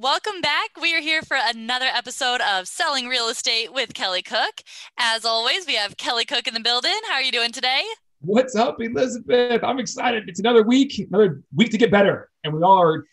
Welcome back. We are here for another episode of Selling Real Estate with Kelly Cook. As always, we have Kelly Cook in the building. How are you doing today? What's up, Elizabeth? I'm excited. It's another week, another week to get better. And we all are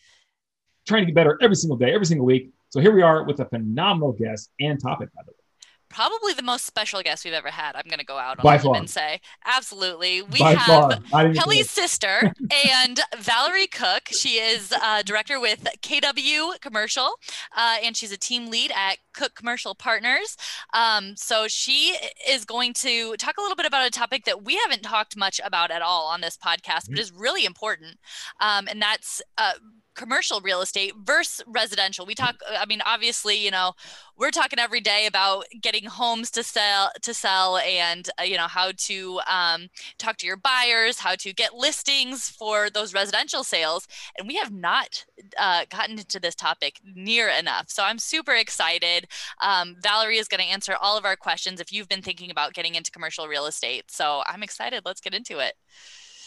trying to get better every single day, every single week. So here we are with a phenomenal guest and topic, by the way probably the most special guest we've ever had. I'm going to go out on him and say, absolutely. We By have Kelly's sister and Valerie Cook. She is uh, director with KW Commercial, uh, and she's a team lead at Cook Commercial Partners. Um, so she is going to talk a little bit about a topic that we haven't talked much about at all on this podcast, but mm-hmm. is really important, um, and that's. Uh, commercial real estate versus residential. We talk I mean obviously, you know, we're talking every day about getting homes to sell to sell and uh, you know how to um, talk to your buyers, how to get listings for those residential sales, and we have not uh, gotten into this topic near enough. So I'm super excited. Um, Valerie is going to answer all of our questions if you've been thinking about getting into commercial real estate. So I'm excited. Let's get into it.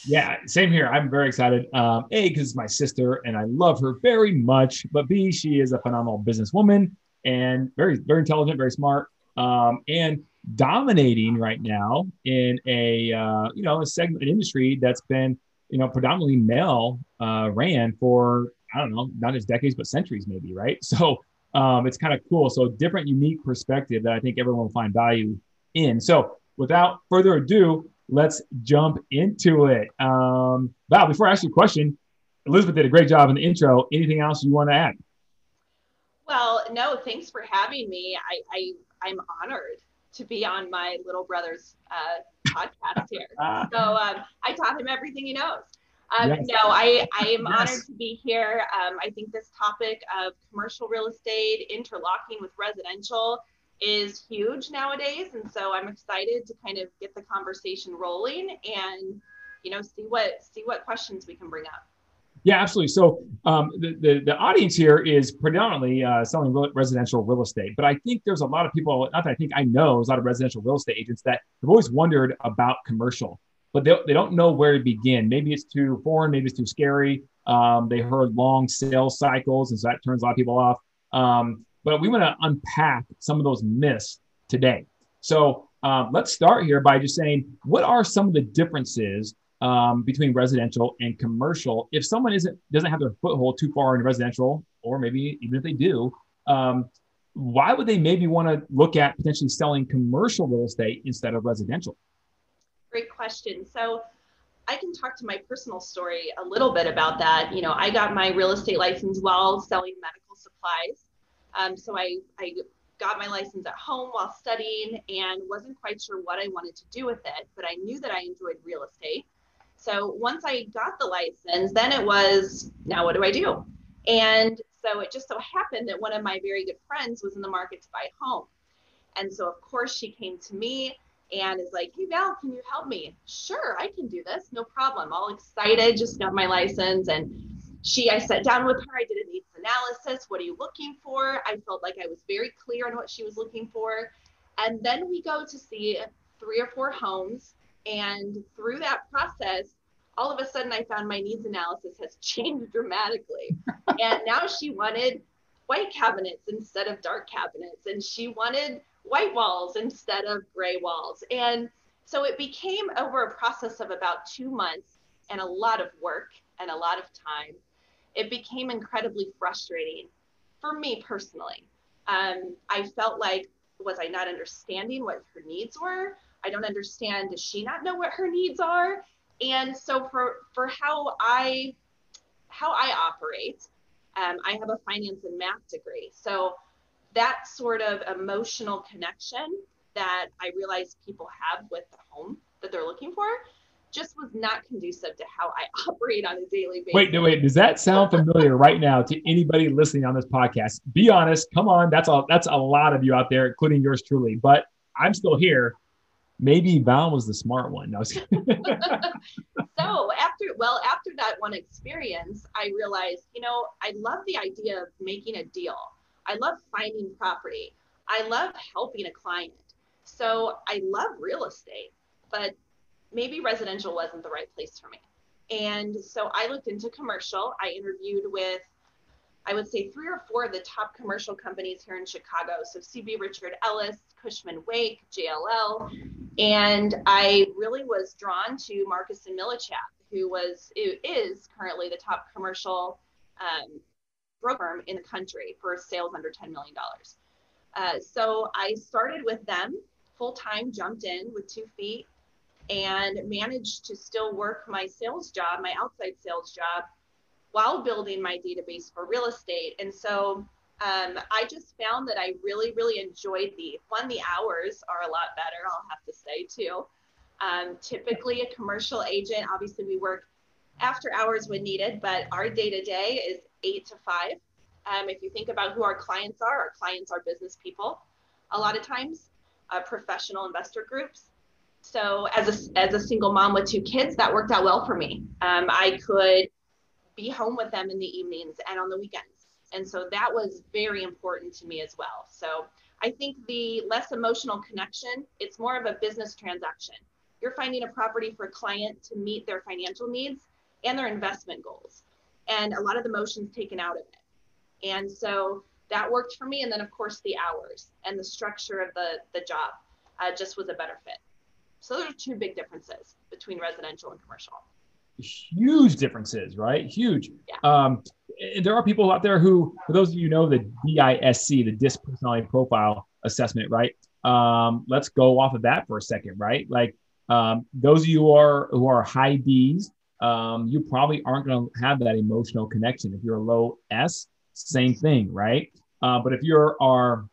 Yeah, same here. I'm very excited. Um, a, because it's my sister and I love her very much. But B, she is a phenomenal businesswoman and very, very intelligent, very smart, um, and dominating right now in a uh, you know a segment an industry that's been you know predominantly male uh, ran for I don't know not just decades but centuries maybe right. So um, it's kind of cool. So different, unique perspective that I think everyone will find value in. So without further ado, let's jump into it. Um, Val, before I ask you a question, Elizabeth did a great job in the intro. Anything else you want to add? Well, no, thanks for having me. I, I I'm honored to be on my little brother's uh, podcast here. so um, I taught him everything he knows. Um, yes. No, I, I am yes. honored to be here. Um, I think this topic of commercial real estate interlocking with residential is huge nowadays and so i'm excited to kind of get the conversation rolling and you know see what see what questions we can bring up. Yeah absolutely. So um, the, the, the audience here is predominantly uh, selling residential real estate but i think there's a lot of people not that i think i know there's a lot of residential real estate agents that have always wondered about commercial but they, they don't know where to begin. Maybe it's too foreign maybe it's too scary. Um, they heard long sales cycles and so that turns a lot of people off. Um, but we want to unpack some of those myths today. So um, let's start here by just saying what are some of the differences um, between residential and commercial? If someone isn't doesn't have their foothold too far in residential, or maybe even if they do, um, why would they maybe want to look at potentially selling commercial real estate instead of residential? Great question. So I can talk to my personal story a little bit about that. You know, I got my real estate license while selling medical supplies. Um, so I, I got my license at home while studying and wasn't quite sure what I wanted to do with it, but I knew that I enjoyed real estate. So once I got the license, then it was now what do I do? And so it just so happened that one of my very good friends was in the market to buy a home. And so, of course, she came to me and is like, Hey, Val, can you help me? Sure, I can do this. No problem. All excited, just got my license. And she, I sat down with her. I did a needs analysis. What are you looking for? I felt like I was very clear on what she was looking for. And then we go to see three or four homes. And through that process, all of a sudden I found my needs analysis has changed dramatically. and now she wanted white cabinets instead of dark cabinets. And she wanted white walls instead of gray walls. And so it became over a process of about two months and a lot of work and a lot of time it became incredibly frustrating for me personally. Um, I felt like, was I not understanding what her needs were? I don't understand. Does she not know what her needs are? And so for for how I how I operate, um, I have a finance and math degree. So that sort of emotional connection that I realize people have with the home that they're looking for just was not conducive to how I operate on a daily basis. Wait, no, wait. Does that sound familiar right now to anybody listening on this podcast? Be honest. Come on. That's all. that's a lot of you out there, including yours truly. But I'm still here. Maybe Val was the smart one. No, so after well, after that one experience, I realized, you know, I love the idea of making a deal. I love finding property. I love helping a client. So I love real estate, but maybe residential wasn't the right place for me. And so I looked into commercial. I interviewed with, I would say, three or four of the top commercial companies here in Chicago. So CB Richard Ellis, Cushman Wake, JLL. And I really was drawn to Marcus and Millichap, who was, is currently the top commercial um, broker in the country for sales under $10 million. Uh, so I started with them full time, jumped in with two feet, and managed to still work my sales job, my outside sales job, while building my database for real estate. And so um, I just found that I really, really enjoyed the one. The hours are a lot better, I'll have to say too. Um, typically, a commercial agent, obviously, we work after hours when needed, but our day to day is eight to five. Um, if you think about who our clients are, our clients are business people a lot of times, uh, professional investor groups. So as a, as a single mom with two kids, that worked out well for me. Um, I could be home with them in the evenings and on the weekends. And so that was very important to me as well. So I think the less emotional connection, it's more of a business transaction. You're finding a property for a client to meet their financial needs and their investment goals. And a lot of the emotions taken out of it. And so that worked for me. And then of course the hours and the structure of the, the job uh, just was a better fit. So those are two big differences between residential and commercial. Huge differences, right? Huge. Yeah. Um, there are people out there who, for those of you know, the DISC, the DISC personality profile assessment, right? Um, let's go off of that for a second, right? Like um, those of you who are who are high D's, um, you probably aren't going to have that emotional connection. If you're a low S, same thing, right? Uh, but if you're are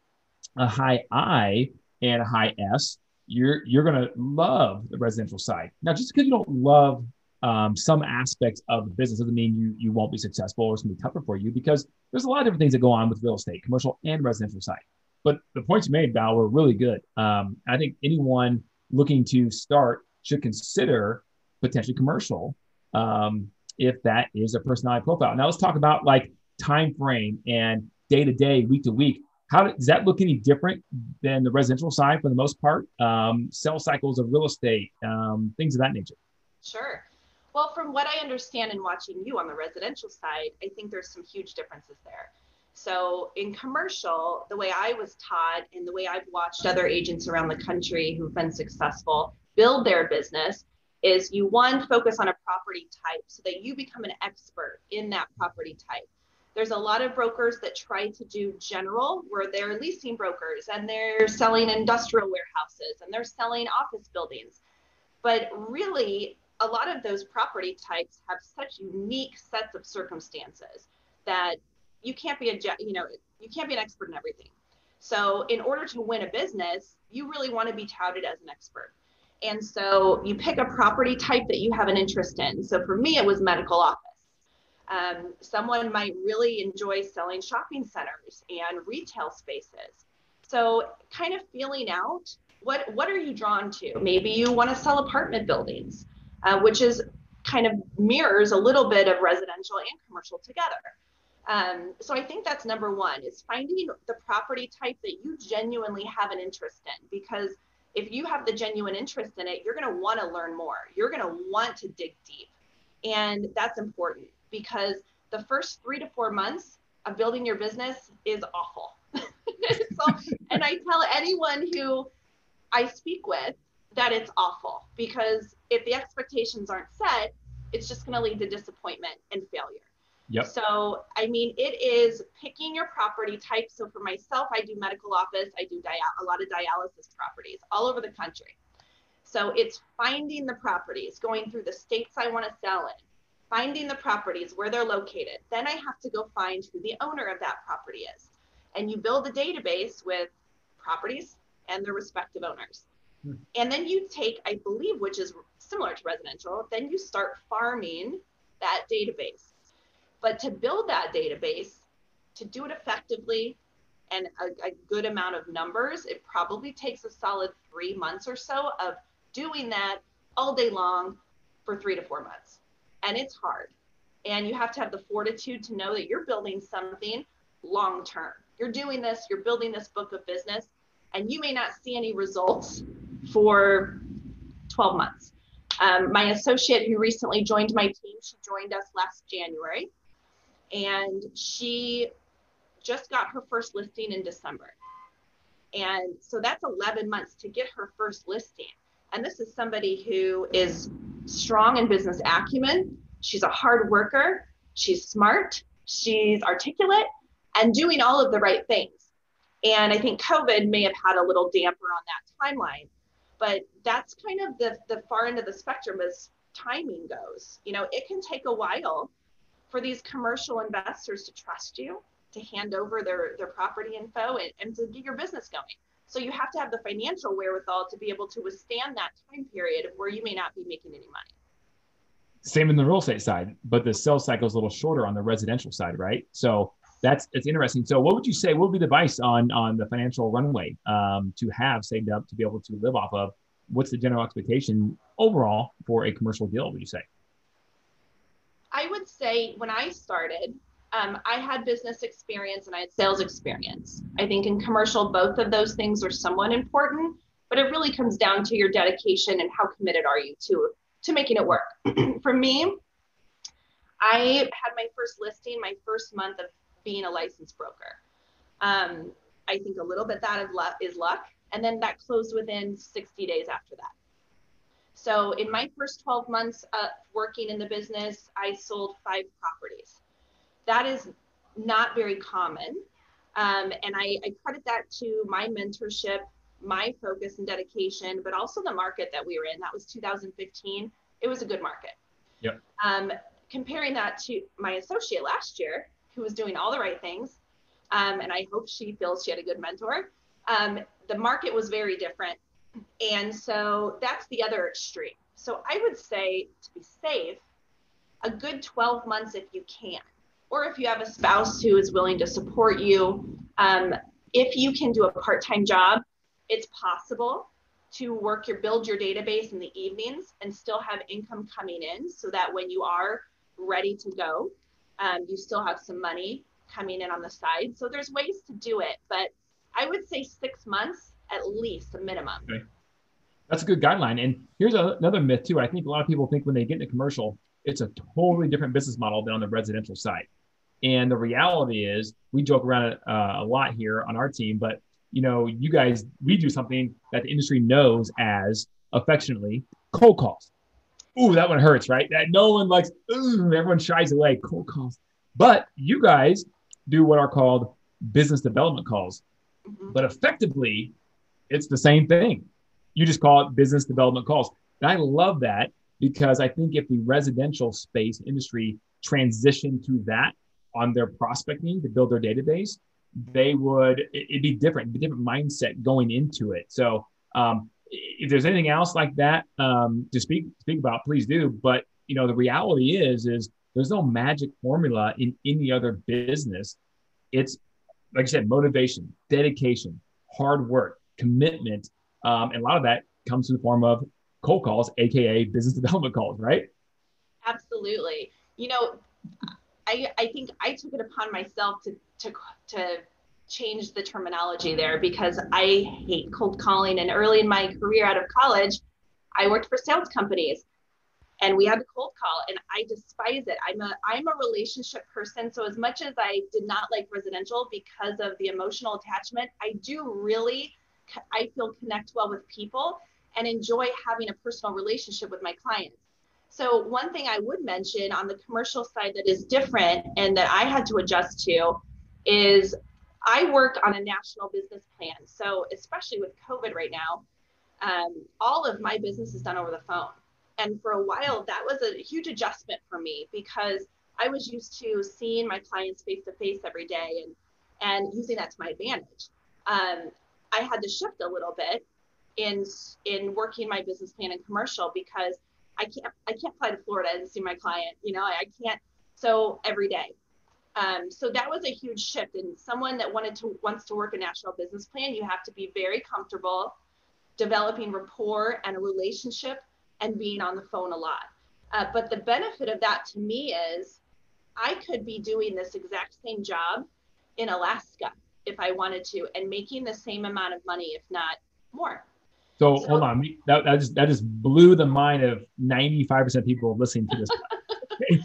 a high I and a high S, you're you're gonna love the residential side. Now, just because you don't love um, some aspects of the business doesn't mean you you won't be successful or it's gonna be tougher for you because there's a lot of different things that go on with real estate, commercial and residential side. But the points you made, Val, were really good. Um, I think anyone looking to start should consider potentially commercial um, if that is a personality profile. Now let's talk about like time frame and day to day, week to week. How does that look any different than the residential side for the most part? Um, sell cycles of real estate, um, things of that nature. Sure. Well, from what I understand in watching you on the residential side, I think there's some huge differences there. So, in commercial, the way I was taught and the way I've watched other agents around the country who've been successful build their business is you one focus on a property type so that you become an expert in that property type. There's a lot of brokers that try to do general where they're leasing brokers and they're selling industrial warehouses and they're selling office buildings. But really, a lot of those property types have such unique sets of circumstances that you can't be a you know you can't be an expert in everything. So in order to win a business, you really want to be touted as an expert. And so you pick a property type that you have an interest in. So for me, it was medical office. Um, someone might really enjoy selling shopping centers and retail spaces. So, kind of feeling out what what are you drawn to? Maybe you want to sell apartment buildings, uh, which is kind of mirrors a little bit of residential and commercial together. Um, so I think that's number one is finding the property type that you genuinely have an interest in because if you have the genuine interest in it, you're going to want to learn more. You're going to want to dig deep. And that's important because the first three to four months of building your business is awful. so, and I tell anyone who I speak with that it's awful because if the expectations aren't set, it's just going to lead to disappointment and failure. Yep. So, I mean, it is picking your property type. So, for myself, I do medical office, I do dia- a lot of dialysis properties all over the country. So, it's finding the properties, going through the states I want to sell in, finding the properties where they're located. Then I have to go find who the owner of that property is. And you build a database with properties and their respective owners. Hmm. And then you take, I believe, which is similar to residential, then you start farming that database. But to build that database, to do it effectively and a, a, good amount of numbers, it probably takes a solid three months or so of doing that all day long for three to four months. And it's hard. And you have to have the fortitude to know that you're building something long term. You're doing this, you're building this book of business, and you may not see any results for 12 months. Um, my associate who recently joined my team, she joined us last January, and she just got her first listing in December. And so that's 11 months to get her first listing. And this is somebody who is strong in business acumen. She's a hard worker. She's smart. She's articulate and doing all of the right things. And I think COVID may have had a little damper on that timeline. But that's kind of the, the far end of the spectrum as timing goes. You know, it can take a while for these commercial investors to trust you, to hand over their, their property info and, and to get your business going. So you have to have the financial wherewithal to be able to withstand that time period where you may not be making any money. Same in the real estate side, but the sales cycle is a little shorter on the residential side, right? So that's it's interesting. So, what would you say? What would be the advice on on the financial runway um, to have saved up to be able to live off of? What's the general expectation overall for a commercial deal? Would you say? I would say when I started, um, I had business experience and I had sales experience. I think in commercial, both of those things are somewhat important, but it really comes down to your dedication and how committed are you to to making it work. For me, I had my first listing my first month of being a licensed broker. Um, I think a little bit that is luck is luck, and then that closed within 60 days after that. So in my first 12 months of working in the business, I sold five properties. That is not very common. Um, and I, I credit that to my mentorship, my focus and dedication, but also the market that we were in. That was 2015. It was a good market. Yep. Um, comparing that to my associate last year, who was doing all the right things. Um, and I hope she feels she had a good mentor. Um, the market was very different. And so that's the other extreme. So I would say to be safe, a good 12 months if you can. Or if you have a spouse who is willing to support you, um, if you can do a part time job, it's possible to work your build your database in the evenings and still have income coming in so that when you are ready to go um, you still have some money coming in on the side. So there's ways to do it, but I would say six months at least, a minimum. Okay. That's a good guideline. And here's a, another myth too. I think a lot of people think when they get into commercial, it's a totally different business model than on the residential side. And the reality is, we joke around uh, a lot here on our team, but you know, you guys, we do something that the industry knows as affectionately cold calls ooh, that one hurts, right? That no one likes, ooh, everyone shies away, cold calls. But you guys do what are called business development calls. Mm-hmm. But effectively, it's the same thing. You just call it business development calls. And I love that because I think if the residential space industry transitioned to that on their prospecting to build their database, they would, it'd be different, be different mindset going into it. So um, if there's anything else like that um, to speak speak about, please do. But you know, the reality is is there's no magic formula in any other business. It's like I said, motivation, dedication, hard work, commitment, um, and a lot of that comes in the form of cold calls, aka business development calls, right? Absolutely. You know, I I think I took it upon myself to to to change the terminology there because I hate cold calling. And early in my career out of college, I worked for sales companies and we had to cold call and I despise it. I'm a I'm a relationship person. So as much as I did not like residential because of the emotional attachment, I do really I feel connect well with people and enjoy having a personal relationship with my clients. So one thing I would mention on the commercial side that is different and that I had to adjust to is I work on a national business plan. So, especially with COVID right now, um, all of my business is done over the phone. And for a while, that was a huge adjustment for me because I was used to seeing my clients face to face every day and, and using that to my advantage. Um, I had to shift a little bit in in working my business plan and commercial because I can't I can't fly to Florida and see my client. You know, I can't. So every day. Um, so that was a huge shift. And someone that wanted to wants to work a national business plan, you have to be very comfortable developing rapport and a relationship and being on the phone a lot. Uh, but the benefit of that to me is I could be doing this exact same job in Alaska if I wanted to and making the same amount of money, if not more. So, so hold on, that, that just that just blew the mind of 95% of people listening to this.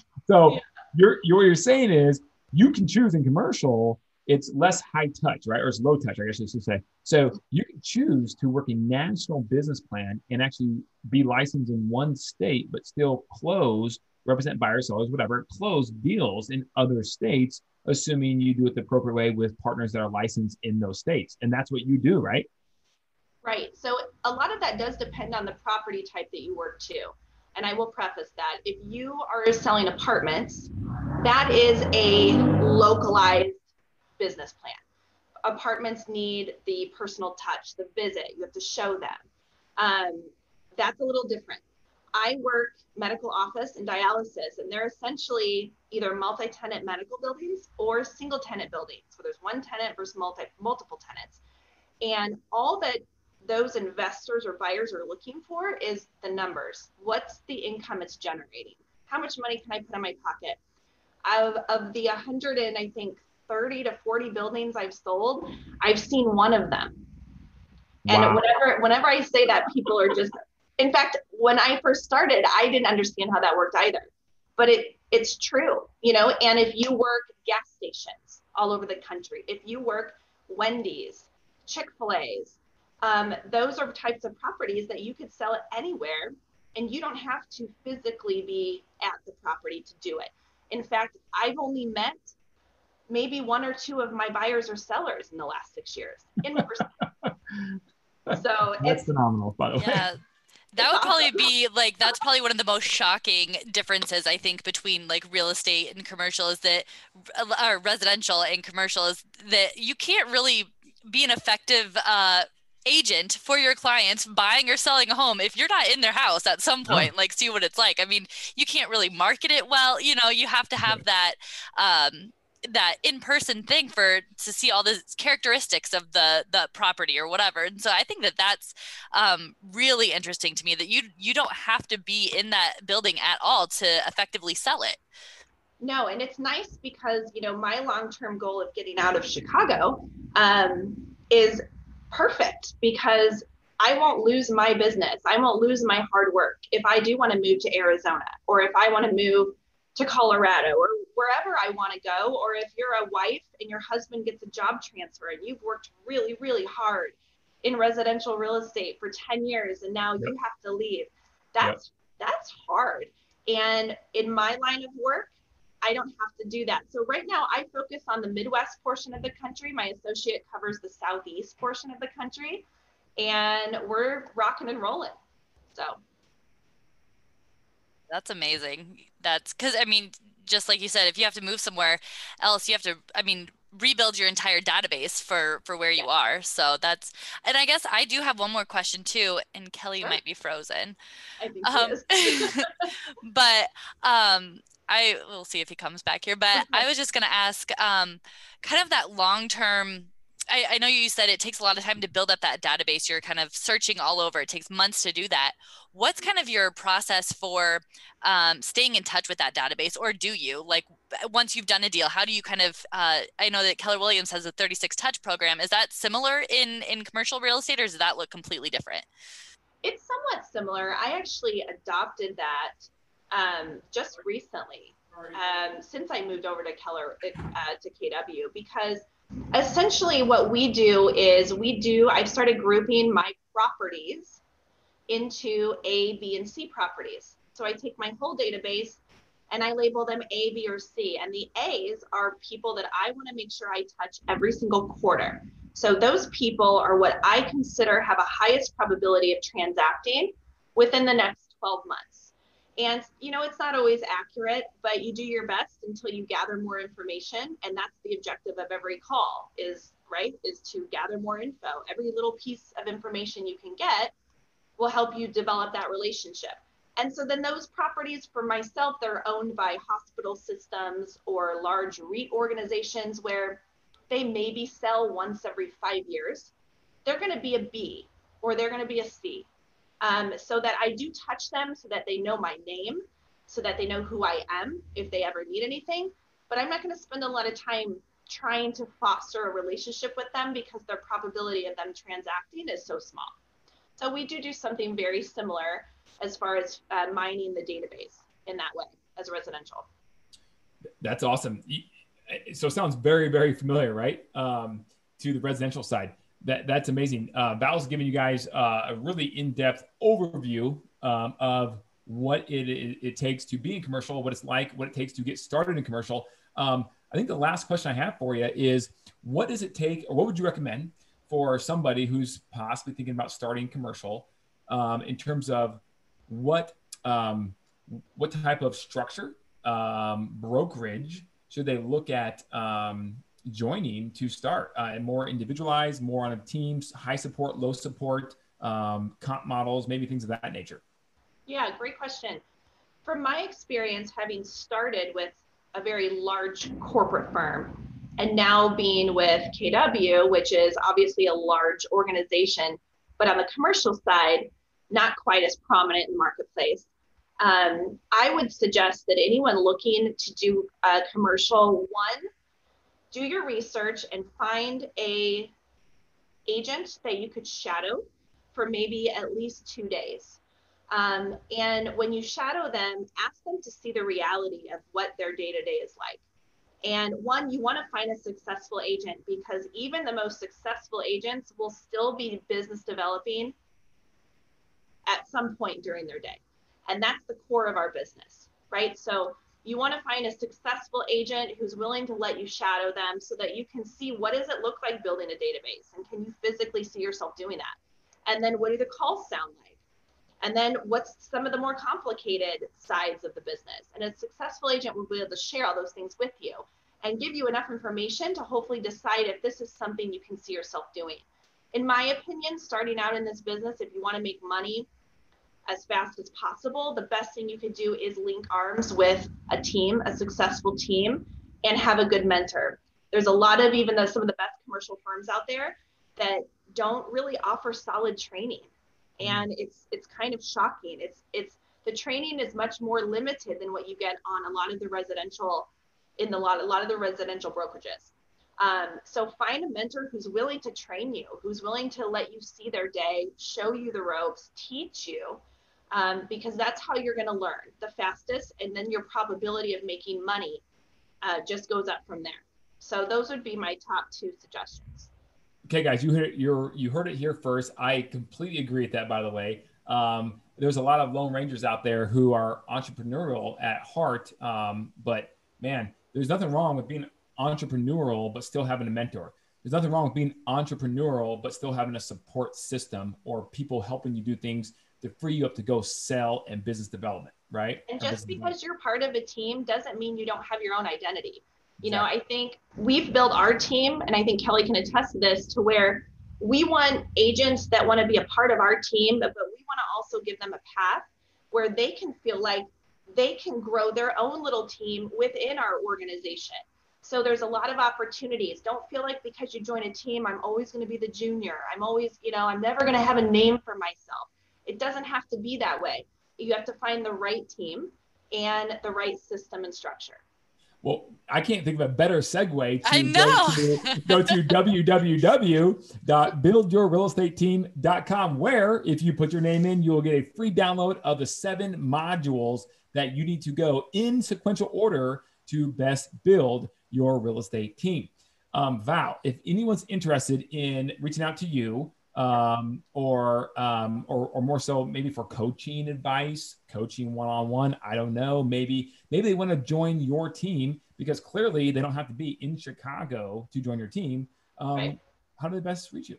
so yeah. you're, you're what you're saying is you can choose in commercial it's less high touch, right? Or it's low touch, I guess I should say. So you can choose to work a national business plan and actually be licensed in one state, but still close, represent buyers, sellers, whatever, close deals in other states, assuming you do it the appropriate way with partners that are licensed in those states. And that's what you do, right? Right. So a lot of that does depend on the property type that you work to. And I will preface that if you are selling apartments, that is a localized business plan. Apartments need the personal touch, the visit, you have to show them. Um, that's a little different. I work medical office and dialysis, and they're essentially either multi-tenant medical buildings or single-tenant buildings. So there's one tenant versus multi multiple tenants, and all that those investors or buyers are looking for is the numbers. What's the income it's generating? How much money can I put in my pocket? Of, of the 100 and I think 30 to 40 buildings I've sold, I've seen one of them. Wow. And whenever whenever I say that, people are just in fact, when I first started, I didn't understand how that worked either. But it it's true, you know, and if you work gas stations all over the country, if you work Wendy's, Chick-fil-A's, um, those are types of properties that you could sell it anywhere and you don't have to physically be at the property to do it. In fact, I've only met maybe one or two of my buyers or sellers in the last six years in person. so that's phenomenal, by the way. Yeah. That would probably be like that's probably one of the most shocking differences I think between like real estate and commercial is that or residential and commercial is that you can't really be an effective uh, agent for your clients buying or selling a home if you're not in their house at some point like see what it's like. I mean you can't really market it well you know you have to have that um that in-person thing for to see all the characteristics of the the property or whatever. And so i think that that's um, really interesting to me that you you don't have to be in that building at all to effectively sell it. No and it's nice because you know my long-term goal of getting out of chicago um, is perfect because I won't lose my business. I won't lose my hard work if I do want to move to Arizona or if I want to move to Colorado or wherever I want to go, or if you're a wife and your husband gets a job transfer and you've worked really, really hard in residential real estate for 10 years and now yep. you have to leave. That's yep. that's hard. And in my line of work, I don't have to do that. So right now I focus on the Midwest portion of the country. My associate covers the Southeast portion of the country and we're rocking and rolling. So that's amazing. That's because I mean, just like you said, if you have to move somewhere else, you have to. I mean, rebuild your entire database for for where you are. So that's. And I guess I do have one more question too. And Kelly sure. might be frozen. I think um, but um, I will see if he comes back here. But I was just gonna ask, um, kind of that long term I, I, know you said it takes a lot of time to build up that database. You're kind of searching all over. It takes months to do that. What's kind of your process for um, staying in touch with that database, or do you like once you've done a deal? How do you kind of? Uh, I know that Keller Williams has a 36 touch program. Is that similar in in commercial real estate, or does that look completely different? It's somewhat similar. I actually adopted that um, just recently um, since I moved over to Keller uh, to KW because essentially what we do is we do i've started grouping my properties into a b and c properties. So i take my whole database and i label them a b or c. And the a's are people that i want to make sure i touch every single quarter. So those people are what i consider have a highest probability of transacting within the next 12 months and you know, it's not always accurate, but you do your best until you gather more information. And that's the objective of every call is right? Is to gather more info. Every little piece of information you can get will help you develop that relationship. And so then those properties for myself, they're owned by hospital systems or large REIT organizations where they maybe sell once every five years. They're going to be a B or they're going to be a C. Um, so that I do touch them so that they know my name, so that they know who I am if they ever need anything. But I'm not going to spend a lot of time trying to foster a relationship with them because their probability of them transacting is so small. So we do do something very similar as far as uh, mining the database in that way as residential. That's awesome. So it sounds very, very familiar, right? Um, to the residential side. That that's amazing. Uh, Val's giving you guys uh, a really in-depth overview um, of what it, it, it, takes to be in commercial, what it's like, what it takes to get started in commercial. Um, I think the last question I have for you is, what does it take, or what would you recommend for somebody who's possibly thinking about starting commercial um, in terms of what um, what type of structure um, brokerage should they look at um, joining to start uh, and more individualized more on a teams high support low support um, comp models maybe things of that nature yeah great question from my experience having started with a very large corporate firm and now being with kw which is obviously a large organization but on the commercial side not quite as prominent in the marketplace. Um, I would suggest that anyone looking to do a commercial, one, do your research and find a agent that you could shadow for maybe at least two days. Um, and when you shadow them, ask them to see the reality of what their day to day is like. And one, you want to find a successful agent because even the most successful agents will still be business developing at some point during their day. And that's the core of our business, right? So you want to find a successful agent who's willing to let you shadow them so that you can see what does it look like building a database and can you physically see yourself doing that? And then what do the calls sound like? And then what's some of the more complicated sides of the business? And a successful agent will be able to share all those things with you and give you enough information to hopefully decide if this is something you can see yourself doing in my opinion, starting out in this business, if you want to make money as fast as possible, the best thing you could do is link arms with a team, a successful team, and have a good mentor. There's a lot of even though some of the best commercial firms out there that don't really offer solid training. And it's it's kind of shocking. It's it's the training is much more limited than what you get on a lot of the residential in the lot a lot of the residential brokerages. Um, so find a mentor who's willing to train you, who's willing to let you see their day, show you the ropes, teach you, um, because that's how you're going to learn the fastest. And then your probability of making money uh, just goes up from there. So those would be my top two suggestions. Okay, guys, you heard it, you heard it here first. I completely agree with that, by the way. Um, there's a lot of Lone Rangers out there who are entrepreneurial at heart, um, but man, there's nothing wrong with being entrepreneurial but still having a mentor. There's nothing wrong with being entrepreneurial but still having a support system or people helping you do things to free you up to go sell and business development, right? And just because you're part of a team doesn't mean you don't have your own identity. You exactly. know, I think we've built our team, and I think Kelly can attest to this, to where we want agents that want to be a part of our team, but we want to also give them a path where they can feel like they can grow their own little team within our organization. So there's a lot of opportunities. Don't feel like because you join a team, I'm always going to be the junior. I'm always, you know, I'm never going to have a name for myself. It doesn't have to be that way. You have to find the right team and the right system and structure. Well, I can't think of a better segue to I know. go to, go to www.buildyourrealestateteam.com, where if you put your name in, you will get a free download of the seven modules that you need to go in sequential order to best build your real estate team. Um, Val, if anyone's interested in reaching out to you, um, or, um, or or more so maybe for coaching advice, coaching one on one, I don't know. Maybe maybe they want to join your team because clearly they don't have to be in Chicago to join your team. Um, right. How do they best reach you?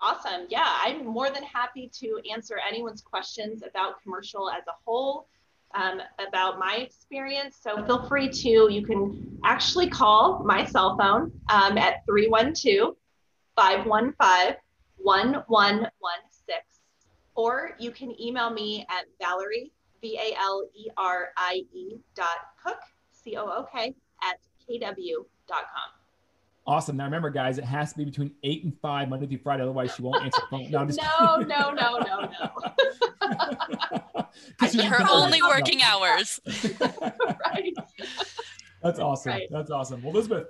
Awesome. Yeah, I'm more than happy to answer anyone's questions about commercial as a whole um, about my experience. So feel free to, you can actually call my cell phone um, at 312 515 1116, or you can email me at Valerie, V A L E R I E dot cook, C O O K, at kw.com. Awesome. Now remember, guys, it has to be between eight and five Monday through Friday. Otherwise, she won't answer the phone. No, no, no, no, no, no. Her only working hours. right. That's awesome. Right. That's awesome. Well, Elizabeth,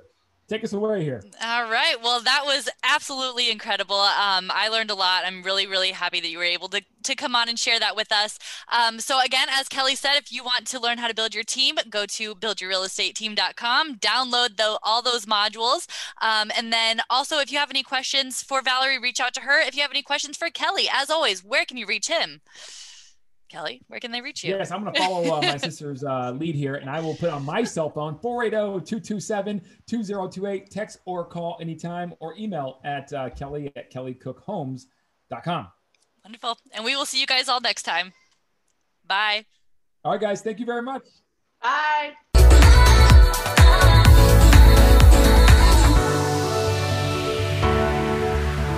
take us away here. All right. Well, that was absolutely incredible. Um, I learned a lot. I'm really, really happy that you were able to, to come on and share that with us. Um, so, again, as Kelly said, if you want to learn how to build your team, go to buildyourrealestateteam.com, download the, all those modules. Um, and then also, if you have any questions for Valerie, reach out to her. If you have any questions for Kelly, as always, where can you reach him? Kelly, where can they reach you? Yes, I'm going to follow uh, my sister's uh, lead here, and I will put on my cell phone 480 227 2028. Text or call anytime or email at uh, kelly at kellycookhomes.com. Wonderful. And we will see you guys all next time. Bye. All right, guys. Thank you very much. Bye.